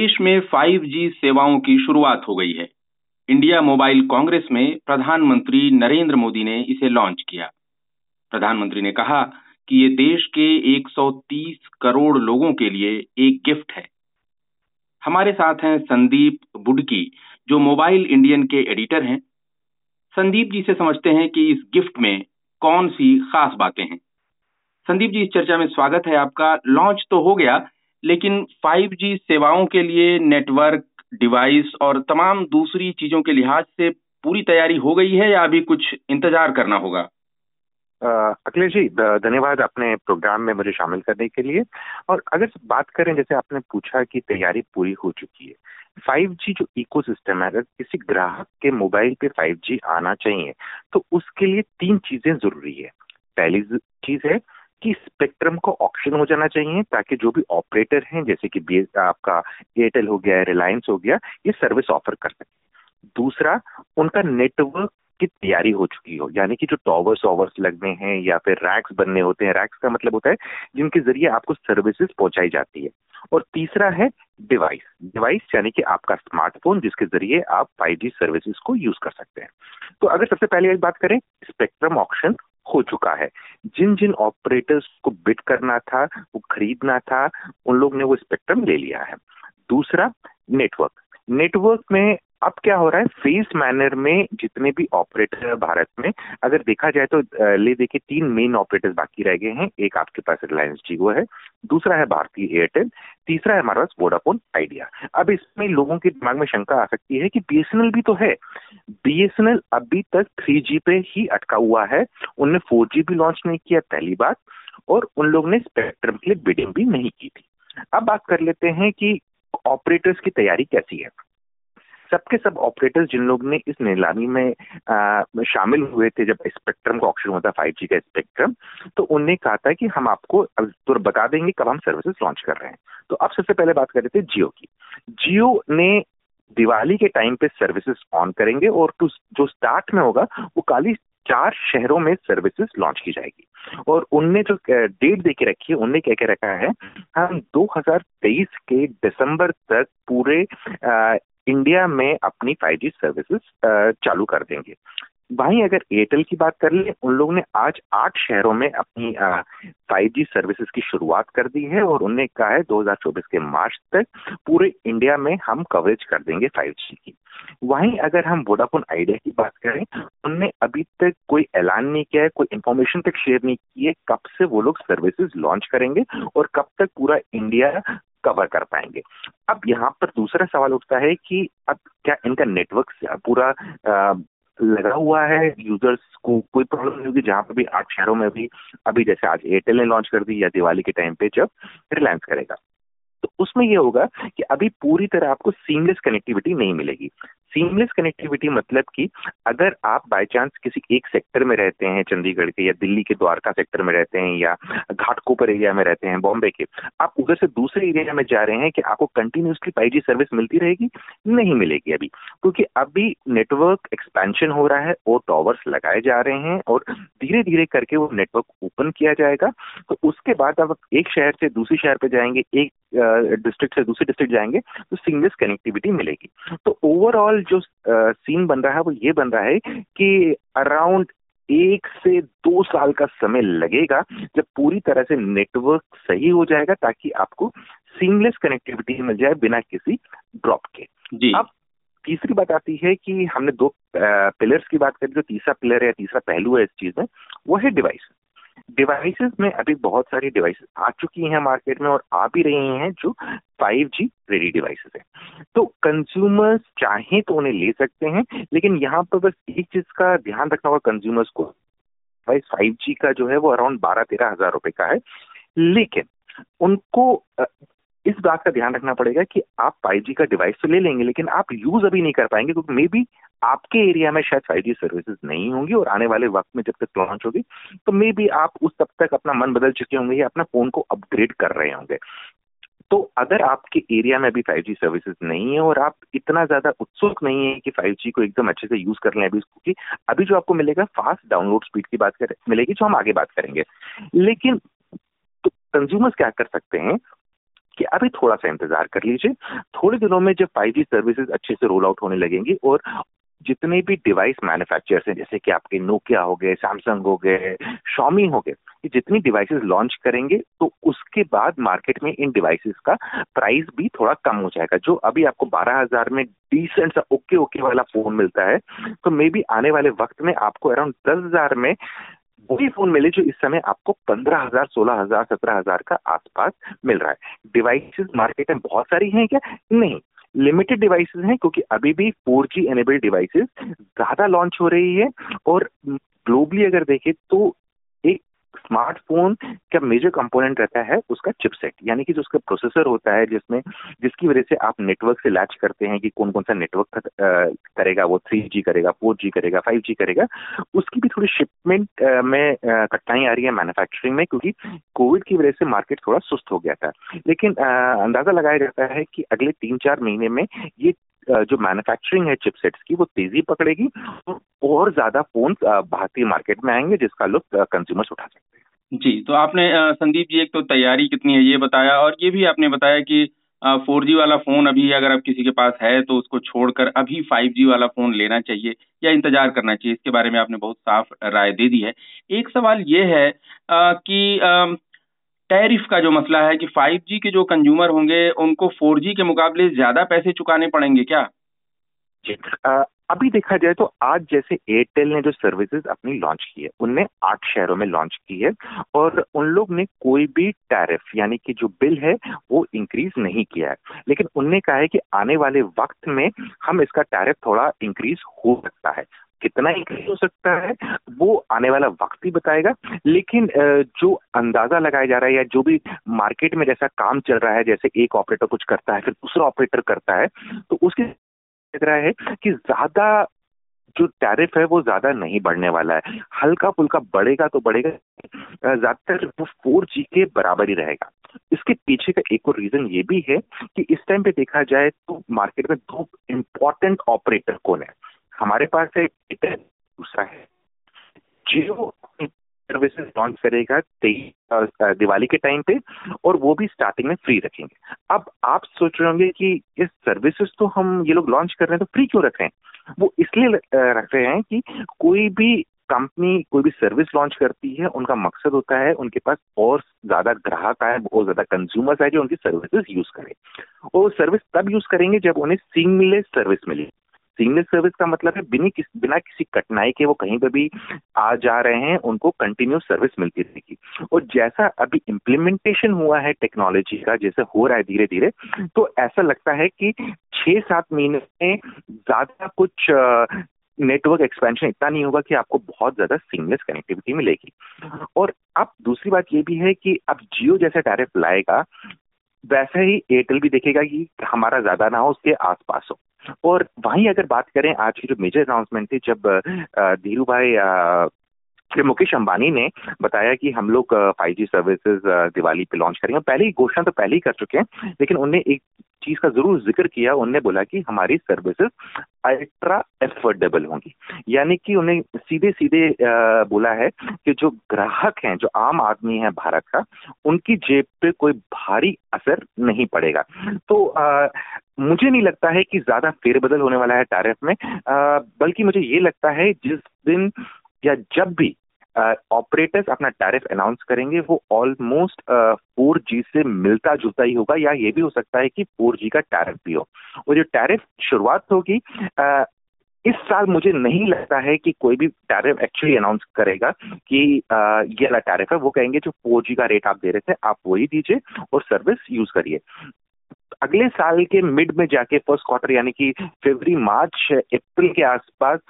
देश में 5G सेवाओं की शुरुआत हो गई है। इंडिया मोबाइल कांग्रेस में प्रधानमंत्री नरेंद्र मोदी ने इसे लॉन्च किया। प्रधानमंत्री ने कहा कि ये देश के 130 करोड़ लोगों के लिए एक गिफ्ट है। हमारे साथ हैं संदीप बुडकी, जो मोबाइल इंडियन के एडिटर हैं। संदीप जी से समझते हैं कि इस गिफ्ट में कौन सी खास बातें हैं। संदीप जी, इस चर्चा में स्वागत है आपका। लॉन्च तो हो गया लेकिन 5G सेवाओं के लिए नेटवर्क डिवाइस और तमाम दूसरी चीज़ों के लिहाज से पूरी तैयारी हो गई है या अभी कुछ इंतज़ार करना होगा? अखिलेश जी धन्यवाद अपने प्रोग्राम में मुझे शामिल करने के लिए। और अगर बात करें, जैसे आपने पूछा कि तैयारी पूरी हो चुकी है 5G जो इकोसिस्टम है, अगर किसी ग्राहक के मोबाइल पे 5G आना चाहिए तो उसके लिए तीन चीज़ें ज़रूरी है। पहली चीज़ है कि स्पेक्ट्रम को ऑप्शन हो जाना चाहिए ताकि जो भी ऑपरेटर हैं, जैसे कि बी, आपका एयरटेल हो गया, रिलायंस हो गया, ये सर्विस ऑफ़र कर सके। दूसरा, उनका नेटवर्क की तैयारी हो चुकी हो, यानी कि जो टॉवर्स ऑवर्स लगने हैं या फिर रैक्स बनने होते हैं, रैक्स का मतलब होता है जिनके ज़रिए आपको सर्विसेज़ पहुंचाई जाती है। और तीसरा है डिवाइस। डिवाइस यानी कि आपका स्मार्टफ़ोन जिसके ज़रिए आप 5G सर्विसेज़ को यूज़ कर सकते हैं। तो अगर सबसे पहले एक बात करें, स्पेक्ट्रम ऑप्शन हो चुका है। जिन जिन ऑपरेटर्स को बिट करना था, वो खरीदना था, उन लोग ने वो स्पेक्ट्रम ले लिया है। दूसरा नेटवर्क नेटवर्क में अब क्या हो रहा है? फेस मैनर में जितने भी ऑपरेटर है भारत में, अगर देखा जाए तो ले देखिए तीन मेन ऑपरेटर्स बाकी रह गए हैं। एक आपके पास रिलायंस जियो है, दूसरा है भारतीय एयरटेल तीसरा है हमारे पास वोडाफोन आइडिया अब इसमें लोगों के दिमाग में शंका आ सकती है कि बीएसएनएल भी तो है। बीएसएनएल अभी तक थ्री पे ही अटका हुआ है। उनने फोर भी लॉन्च नहीं किया पहली बात, और उन लोग ने स्पेक्ट्रम के लिए बिडिंग भी नहीं की थी। अब बात कर लेते हैं कि ऑपरेटर्स की तैयारी कैसी है। सबके सब ऑपरेटर्स जिन लोग ने इस नीलामी में आ, शामिल हुए थे जब स्पेक्ट्रम का ऑप्शन हुआ था फाइव का स्पेक्ट्रम तो उनने कहा था कि हम आपको तो बता देंगे कब हम सर्विसेज़ लॉन्च कर रहे हैं। तो अब सबसे पहले बात कर रहे थे जियो की। जियो ने दिवाली के टाइम पे सर्विसेज़ ऑन करेंगे और जो स्टार्ट में होगा वो काली चार शहरों में सर्विसेज़ लॉन्च की जाएगी। और उनने जो डेट दे के रखी है उनने कह के रखा है हम 2023 के दिसंबर तक पूरे इंडिया में अपनी फाइव सर्विसेज़ चालू कर देंगे। वहीं अगर एयरटेल की बात कर ले, उन लोगों ने आज आठ शहरों में अपनी फाइव जी सर्विसेज़ की शुरुआत कर दी है और उन्होंने कहा है 2024 के मार्च तक पूरे इंडिया में हम कवरेज कर देंगे फाइव जी की। वहीं अगर हम वोडाफोन आइडिया की बात करें, उनने अभी तक कोई ऐलान नहीं किया है, कोई इन्फॉर्मेशन तक शेयर नहीं की है कब से वो लोग सर्विसेज़ लॉन्च करेंगे और कब तक पूरा इंडिया कवर कर पाएँगे। अब यहाँ पर दूसरा सवाल उठता है कि अब क्या इनका नेटवर्क पूरा लगा हुआ है? यूज़र्स को कोई प्रॉब्लम नहीं होगी जहाँ पर भी आठ शहरों में भी, अभी जैसे आज एयरटेल ने लॉन्च कर दी या दिवाली के टाइम पे जब रिलायंस करेगा। तो उसमें ये होगा कि अभी पूरी तरह आपको सीमलेस कनेक्टिविटी नहीं मिलेगी। सीमलेस कनेक्टिविटी मतलब कि अगर आप बाय चांस किसी एक सेक्टर में रहते हैं, चंडीगढ़ के या दिल्ली के द्वारका सेक्टर में रहते हैं या घाटकोपर एरिया में रहते हैं बॉम्बे के, आप उधर से दूसरे एरिया में जा रहे हैं कि आपको कंटिन्यूसली फाइव सर्विस मिलती रहेगी? नहीं मिलेगी अभी, क्योंकि अभी नेटवर्क एक्सपेंशन हो रहा है और टॉवर्स लगाए जा रहे हैं और धीरे धीरे करके वो नेटवर्क ओपन किया जाएगा। तो उसके बाद आप एक शहर से दूसरे शहर पर जाएँगे, एक डिस्ट्रिक्ट से दूसरे डिस्ट्रिक्ट जाएँगे तो सिंगलेस कनेक्टिविटी मिलेगी। तो ओवरऑल जो सीन बन रहा है वो ये बन रहा है कि अराउंड एक से दो साल का समय लगेगा जब पूरी तरह से नेटवर्क सही हो जाएगा ताकि आपको सीमलेस कनेक्टिविटी मिल जाए बिना किसी ड्रॉप के। जी। अब तीसरी बात आती है कि हमने दो पिलर्स की बात करी जो तीसरा पिलर है तीसरा पहलू है इस चीज़ में वो है डिवाइस डिवाइसेस में अभी बहुत सारी डिवाइसेस आ चुकी हैं मार्केट में और आ भी रही हैं जो 5G रेडी डिवाइसेस है। तो कंज्यूमर्स चाहे तो उन्हें ले सकते हैं, लेकिन यहाँ पर बस एक चीज़ का ध्यान रखना होगा कंज्यूमर्स को। डिवाइस फाइव का जो है वो अराउंड बारह तेरह हज़ार रुपए का है। लेकिन उनको इस बात का ध्यान रखना पड़ेगा कि आप फाइव का डिवाइस तो ले लेंगे, लेकिन आप यूज़ अभी नहीं कर पाएँगे, क्योंकि मे बी आपके एरिया में शायद फाइव सर्विसेज़ नहीं होंगी और आने वाले वक्त में जब तक लॉन्च होगी तो मे बी आप उस तब तक अपना मन बदल चुके होंगे या अपना फ़ोन को अपग्रेड कर रहे होंगे। तो अगर आपके एरिया में अभी 5G सर्विसेज़ नहीं है और आप इतना ज़्यादा उत्सुक नहीं है कि 5G को एकदम अच्छे से यूज़ कर लें अभी क्योंकि अभी जो आपको मिलेगा फास्ट डाउनलोड स्पीड की बात कर, मिलेगी जो हम आगे बात करेंगे। लेकिन तो कंज्यूमर्स क्या कर सकते हैं? कि अभी थोड़ा सा इंतज़ार कर लीजिए। थोड़े दिनों में जब फाइव सर्विसेज़ अच्छे से रोल आउट होने लगेंगी और जितने भी डिवाइस मैन्युफैक्चरर्स हैं, जैसे कि आपके नोकिया हो गए सैमसंग हो गए शॉमी हो गए ये जितनी डिवाइसेस लॉन्च करेंगे तो उसके बाद मार्केट में इन डिवाइसेस का प्राइस भी थोड़ा कम हो जाएगा, जो अभी आपको बारह हज़ार में डिसेंट सा ओके ओके वाला फ़ोन मिलता है। तो मे बी आने वाले वक्त में आपको अराउंड दस हज़ार में वही फ़ोन मिले जो इस समय आपको पंद्रह हज़ार, सोलह हज़ार, सत्रह हज़ार का आसपास मिल रहा है। डिवाइसेस मार्केट में बहुत सारी हैं क्या? नहीं। लिमिटेड डिवाइसेस हैं क्योंकि अभी भी फोर जी एनेबल्ड डिवाइसेज ज़्यादा लॉन्च हो रही है और ग्लोबली अगर देखें तो स्मार्टफ़ोन का मेजर कंपोनेंट रहता है उसका चिपसेट यानी कि जो उसका प्रोसेसर होता है जिसमें, जिसकी वजह से आप नेटवर्क से लैच करते हैं कि कौन कौन सा नेटवर्क करेगा, वो थ्री जी करेगा फोर जी करेगा फाइव जी करेगा, उसकी भी थोड़ी शिपमेंट में कठिनाई आ रही है मैन्युफैक्चरिंग में क्योंकि कोविड की वजह से मार्केट थोड़ा सुस्त हो गया था। लेकिन अंदाज़ा लगाया जाता है कि अगले तीन चार महीने में ये जो मैन्युफैक्चरिंग है चिपसेट्स की वो तेज़ी पकड़ेगी और ज़्यादा फ़ोन भारतीय मार्केट में आएँगे जिसका लुत्फ कंज्यूमर्स उठा सकते हैं। जी तो आपने संदीप जी एक तो तैयारी कितनी है ये बताया और ये भी आपने बताया कि फोर जी वाला फ़ोन अभी अगर आप किसी के पास है तो उसको छोड़कर अभी फाइव जी वाला फ़ोन लेना चाहिए या इंतज़ार करना चाहिए इसके बारे में आपने बहुत साफ़ राय दे दी है। एक सवाल ये है आ, कि आ, टैरिफ का जो मसला है कि 5G के जो कंज्यूमर होंगे, उनको 4G के मुकाबले ज़्यादा पैसे चुकाने पड़ेंगे क्या? अभी देखा जाए तो आज जैसे एयरटेल ने जो सर्विसेज़ अपनी लॉन्च की है, उनने आठ शहरों में लॉन्च की है और उन लोग ने कोई भी टैरिफ यानी कि जो बिल है, वो इंक्रीज नहीं किया है। लेकिन उनने कहा है कि आने वाले वक्त में हम इसका टैरिफ थोड़ा इंक्रीज हो सकता है। कितना इंक्रीज हो सकता है, वो आने वाला वक्त ही बताएगा। लेकिन जो अंदाज़ा लगाया जा रहा है या जो भी मार्केट में जैसा काम चल रहा है, जैसे एक ऑपरेटर कुछ करता है, फिर दूसरा ऑपरेटर करता है तो उसके लग रहा है कि ज़्यादा जो टैरिफ है, वो ज़्यादा नहीं बढ़ने वाला है। हल्का फुल्का बढ़ेगा तो बढ़ेगा ज़्यादातर वो फोर जी के बराबर ही रहेगा। इसके पीछे का एक और रीजन ये भी है कि इस टाइम पे देखा जाए तो मार्केट में दो इंपॉर्टेंट ऑपरेटर कौन है? हमारे पास एक दूसरा है। जियो सर्विसेज़ लॉन्च करेगा तेईस दिवाली के टाइम पे और वो भी स्टार्टिंग में फ्री रखेंगे। अब आप सोच रहे होंगे कि ये सर्विसेज़ तो हम ये लोग लॉन्च कर रहे हैं तो फ्री क्यों रख रहे हैं? वो इसलिए रख रहे हैं कि कोई भी कंपनी कोई भी सर्विस लॉन्च करती है, उनका मकसद होता है, उनके पास और ज़्यादा ग्राहक आए, और ज़्यादा कंज्यूमर्स आए जो उनकी सर्विसेज़ यूज़ करें। और सर्विस तब यूज़ करेंगे जब उन्हें सिंगलेस सर्विस मिले। सीमलेस सर्विस का मतलब है, बिना किस, बिना किसी कठिनाई के वो कहीं पर भी आ जा रहे हैं, उनको कंटिन्यू सर्विस मिलती रहेगी। और जैसा अभी इम्प्लीमेंटेशन हुआ है टेक्नोलॉजी का, जैसे हो रहा है धीरे धीरे तो ऐसा लगता है कि छह सात महीने में ज़्यादा कुछ नेटवर्क एक्सपेंशन इतना नहीं होगा कि आपको बहुत ज़्यादा सिंगलेस कनेक्टिविटी मिलेगी। और अब दूसरी बात ये भी है कि अब जियो जैसा टैरिफ लाएगा वैसे ही एयरटेल भी देखेगा कि हमारा ज़्यादा ना हो, उसके आसपास हो। और वहीं अगर बात करें, आज की जो मेजर अनाउंसमेंट थी, जब धीरू भाई फिर मुकेश अंबानी ने बताया कि हम लोग फाइव जी सर्विसेज़ दिवाली पे लॉन्च करेंगे। पहले ही घोषणा तो पहले ही कर चुके हैं, लेकिन उनने एक चीज़ का ज़रूर ज़िक्र किया उनने बोला कि हमारी सर्विसेज़ अल्ट्रा एफोर्डेबल होंगी। यानी कि उन्हें सीधे सीधे बोला है कि जो ग्राहक हैं जो आम आदमी है भारत का उनकी जेब पे कोई भारी असर नहीं पड़ेगा। तो आ, मुझे नहीं लगता है कि ज़्यादा फेरबदल होने वाला है टैरिफ में आ, बल्कि मुझे ये लगता है जिस दिन या जब भी ऑपरेटर्स uh, अपना टैरिफ अनाउंस करेंगे वो ऑलमोस्ट फोर जी से मिलता जुलता ही होगा या ये भी हो सकता है कि फोर जी का टैरिफ भी हो। और जो टैरिफ शुरुआत होगी uh, इस साल मुझे नहीं लगता है कि कोई भी टैरिफ एक्चुअली अनाउंस करेगा कि uh, ये वाला टैरिफ है। वो कहेंगे जो फोर जी का रेट आप दे रहे थे आप वही दीजिए और सर्विस यूज़ करिए। अगले साल के मिड में जाके फ़र्स्ट क्वार्टर यानी कि फरवरी मार्च अप्रैल के आसपास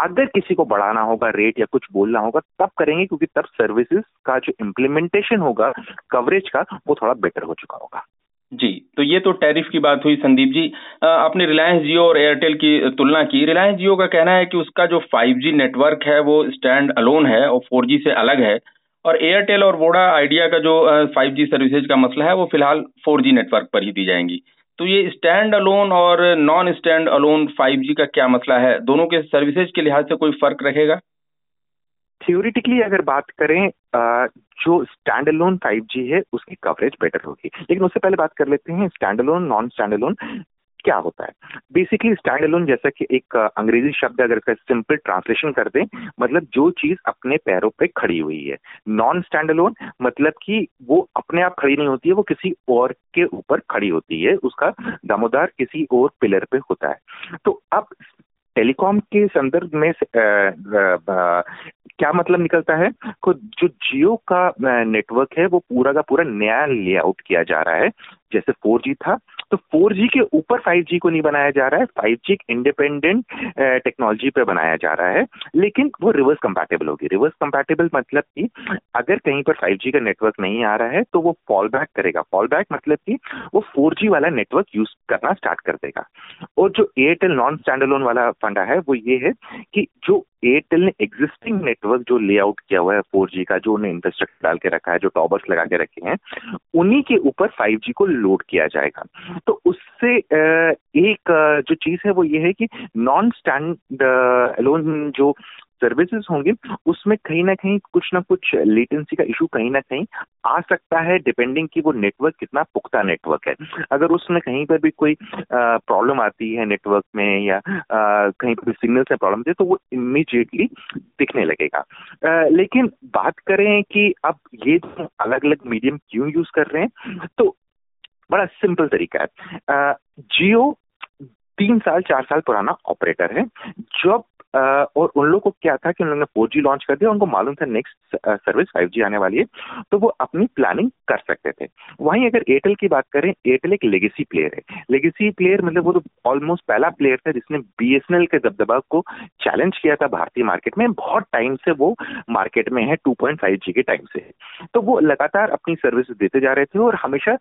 अगर किसी को बढ़ाना होगा रेट या कुछ बोलना होगा, तब करेंगे, क्योंकि तब सर्विसेज़ का जो इम्प्लीमेंटेशन होगा कवरेज का, वो थोड़ा बेटर हो चुका होगा। जी तो ये तो टैरिफ की बात हुई, संदीप जी। आपने रिलायंस जियो और एयरटेल की तुलना की। रिलायंस जियो का कहना है कि उसका जो 5G नेटवर्क है, वो स्टैंड अलोन है और 4G से अलग है। और एयरटेल और वोडा आइडिया का जो फाइव जी सर्विसेज़ का मसला है, वो फ़िलहाल फोर जी नेटवर्क पर ही दी जाएँगी। तो ये स्टैंड अलोन और non stand alone five G का क्या मसला है? दोनों के सर्विसेज़ के लिहाज से कोई फ़र्क रहेगा? थ्योरिटिकली अगर बात करें जो स्टैंड अलोन फाइव जी है, उसकी कवरेज बेटर होगी। लेकिन उससे पहले बात कर लेते हैं stand alone non stand alone क्या होता है? बेसिकली स्टैंड अलोन जैसा कि एक अंग्रेज़ी शब्द अगर इसका सिंपल ट्रांसलेशन कर दें मतलब जो चीज़ अपने पैरों पे खड़ी हुई है। नॉन स्टैंड अलोन मतलब कि वो अपने आप खड़ी नहीं होती है वो किसी और के ऊपर खड़ी होती है उसका दामोदार किसी और पिलर पे होता है। तो अब टेलीकॉम के संदर्भ में आ, आ, आ, क्या मतलब निकलता है? को जो जियो का नेटवर्क है वो पूरा का पूरा नया लेआउट किया जा रहा है। जैसे 4G था तो 4G के ऊपर 5G को नहीं बनाया जा रहा है 5G एक इंडिपेंडेंट टेक्नोलॉजी पे बनाया जा रहा है, लेकिन वो रिवर्स कंपैटिबल होगी। रिवर्स कंपैटिबल मतलब कि अगर कहीं पर 5G का नेटवर्क नहीं आ रहा है तो वो फॉल बैक करेगा। फॉल बैक मतलब कि वो 4G वाला नेटवर्क यूज़ करना स्टार्ट कर देगा। और जो एयरटेल नॉन स्टैंड वाला फंडा है, वो ये है कि जो एयरटेल ने एग्जिस्टिंग नेटवर्क जो लेआउट किया हुआ है फोर का, जो उन्हें इंफ्रास्ट्रक्चर डाल के रखा है, जो टॉवर्स लगा के रखे हैं, उन्हीं के ऊपर फाइव को लोड किया जाएगा। तो उससे एक जो चीज़ है वो ये है कि नॉन स्टैंड लोन जो सर्विसेज़ होंगे उसमें कहीं ना कहीं कुछ ना कुछ लेटेंसी का इशू कहीं ना कहीं आ सकता है डिपेंडिंग कि वो नेटवर्क कितना पुख्ता नेटवर्क है। अगर उसमें कहीं पर भी कोई प्रॉब्लम आती है नेटवर्क में या आ, कहीं पर भी सिग्नल से प्रॉब्लम तो वो इमीजिएटली दिखने लगेगा। आ, लेकिन बात करें कि अब ये अलग अलग मीडियम क्यों यूज़ कर रहे हैं तो बड़ा सिंपल तरीका है। जियो तीन साल, चार साल पुराना ऑपरेटर है। जब और उन लोगों को क्या था कि उन लोगों ने फोर लॉन्च कर दिया, उनको मालूम था नेक्स्ट सर्विस फाइव आने वाली है तो वो अपनी प्लानिंग कर सकते थे। वहीं अगर एयरटेल की बात करें एयरटेल एक लेगेसी प्लेयर है। लेगेसी प्लेयर मतलब वो तो ऑलमोस्ट पहला प्लेयर था जिसने बीएसएनएल के दबदबा को चैलेंज किया था भारतीय मार्केट में। बहुत टाइम से वो मार्केट में है 2.5G के टाइम से। तो वो लगातार अपनी सर्विस देते जा रहे थे और हमेशा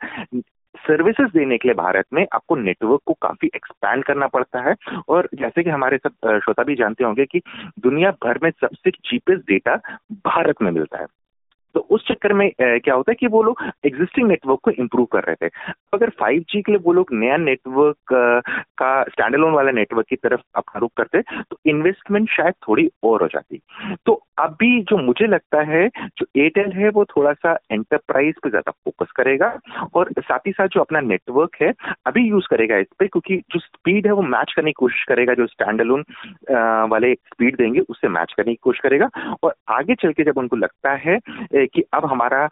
सर्विसेज़ देने के लिए भारत में आपको नेटवर्क को काफ़ी एक्सपैंड करना पड़ता है। और जैसे कि हमारे सब श्रोता भी जानते होंगे कि दुनिया भर में सबसे चीपेस्ट डेटा भारत में मिलता है। तो उस चक्कर में क्या होता है कि वो लोग एग्जिस्टिंग नेटवर्क को इम्प्रूव कर रहे थे। अगर 5G के लिए वो लोग नया नेटवर्क का स्टैंड वाला नेटवर्क की तरफ़ अपना रुख करते तो इन्वेस्टमेंट शायद थोड़ी और हो जाती। तो अभी जो मुझे लगता है, जो एयरटेल है, वो थोड़ा सा एंटरप्राइज पे ज़्यादा फोकस करेगा और साथ ही साथ जो अपना नेटवर्क है, अभी यूज़ करेगा इस पर क्योंकि जो स्पीड है वो मैच करने की कोशिश करेगा, जो स्टैंड वाले स्पीड देंगे, उससे मैच करने की कोशिश करेगा। और आगे चल के जब उनको लगता है कि अब हमारा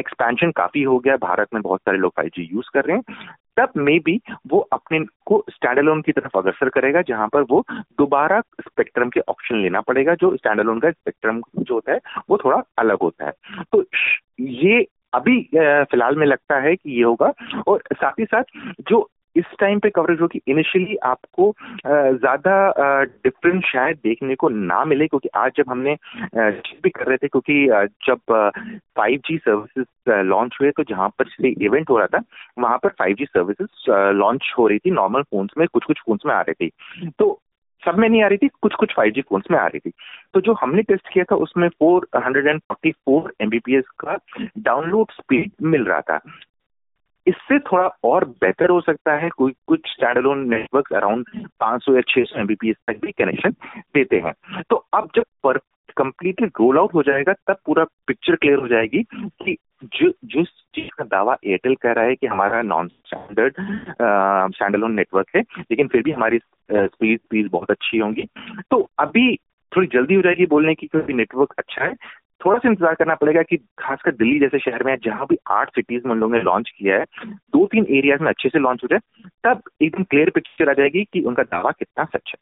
एक्सपेंशन काफ़ी हो गया भारत में बहुत सारे लोग फाइव यूज़ कर रहे हैं। तब मे बी वो अपने को स्टैंड की तरफ़ अग्रसर करेगा, जहाँ पर वो दोबारा स्पेक्ट्रम के ऑप्शन लेना पड़ेगा। जो स्टैंड का स्पेक्ट्रम जो होता है, वो थोड़ा अलग होता है। तो ये अभी फ़िलहाल में लगता है कि ये होगा। और साथ ही साथ जो इस टाइम पे कवरेज होगी। इनिशियली आपको ज़्यादा डिफरेंस शायद देखने को ना मिले क्योंकि आज जब हमने भी कर रहे थे क्योंकि जब 5G सर्विसेज़ लॉन्च हुए तो जहाँ पर इवेंट हो रहा था, वहाँ पर 5G सर्विसेज़ लॉन्च हो रही थी। नॉर्मल फोन्स में कुछ कुछ फोन्स में आ रही थी। तो सब में नहीं आ रही थी कुछ कुछ 5G फोन्स में आ रही थी। तो जो हमने टेस्ट किया था, उसमें 444 एमबीपीएस का डाउनलोड स्पीड मिल रहा था। इससे थोड़ा और बेहतर हो सकता है कोई, कुछ स्टैंड अलोन नेटवर्क अराउंड 500 या 600 एमबीपीएस तक भी कनेक्शन देते हैं। तो अब जब पर कंप्लीटली रोल आउट हो जाएगा, तब पूरा पिक्चर क्लियर हो जाएगी कि जो, जिस चीज़ का दावा एयरटेल कह रहा है कि हमारा नॉन स्टैंडर्ड स्टैंड नेटवर्क है, लेकिन फिर भी हमारी स्पीड स्पीड बहुत अच्छी होंगी। तो अभी थोड़ी जल्दी हो जाएगी बोलने की, क्योंकि नेटवर्क अच्छा है थोड़ा सा इंतज़ार करना पड़ेगा कि खासकर दिल्ली जैसे शहर में जहाँ भी आठ सिटीज़ में उन लोगों ने लॉन्च किया है, दो तीन एरियाज़ में अच्छे से लॉन्च हो जाए, तब एकदम क्लियर पिक्चर आ जाएगी कि उनका दावा कितना सच है।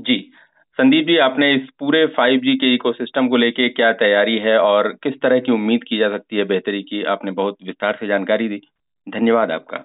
जी। संदीप जी, आपने इस पूरे 5G के इकोसिस्टम को लेके क्या तैयारी है और किस तरह की उम्मीद की जा सकती है बेहतरी की? आपने बहुत विस्तार से जानकारी दी। धन्यवाद आपका।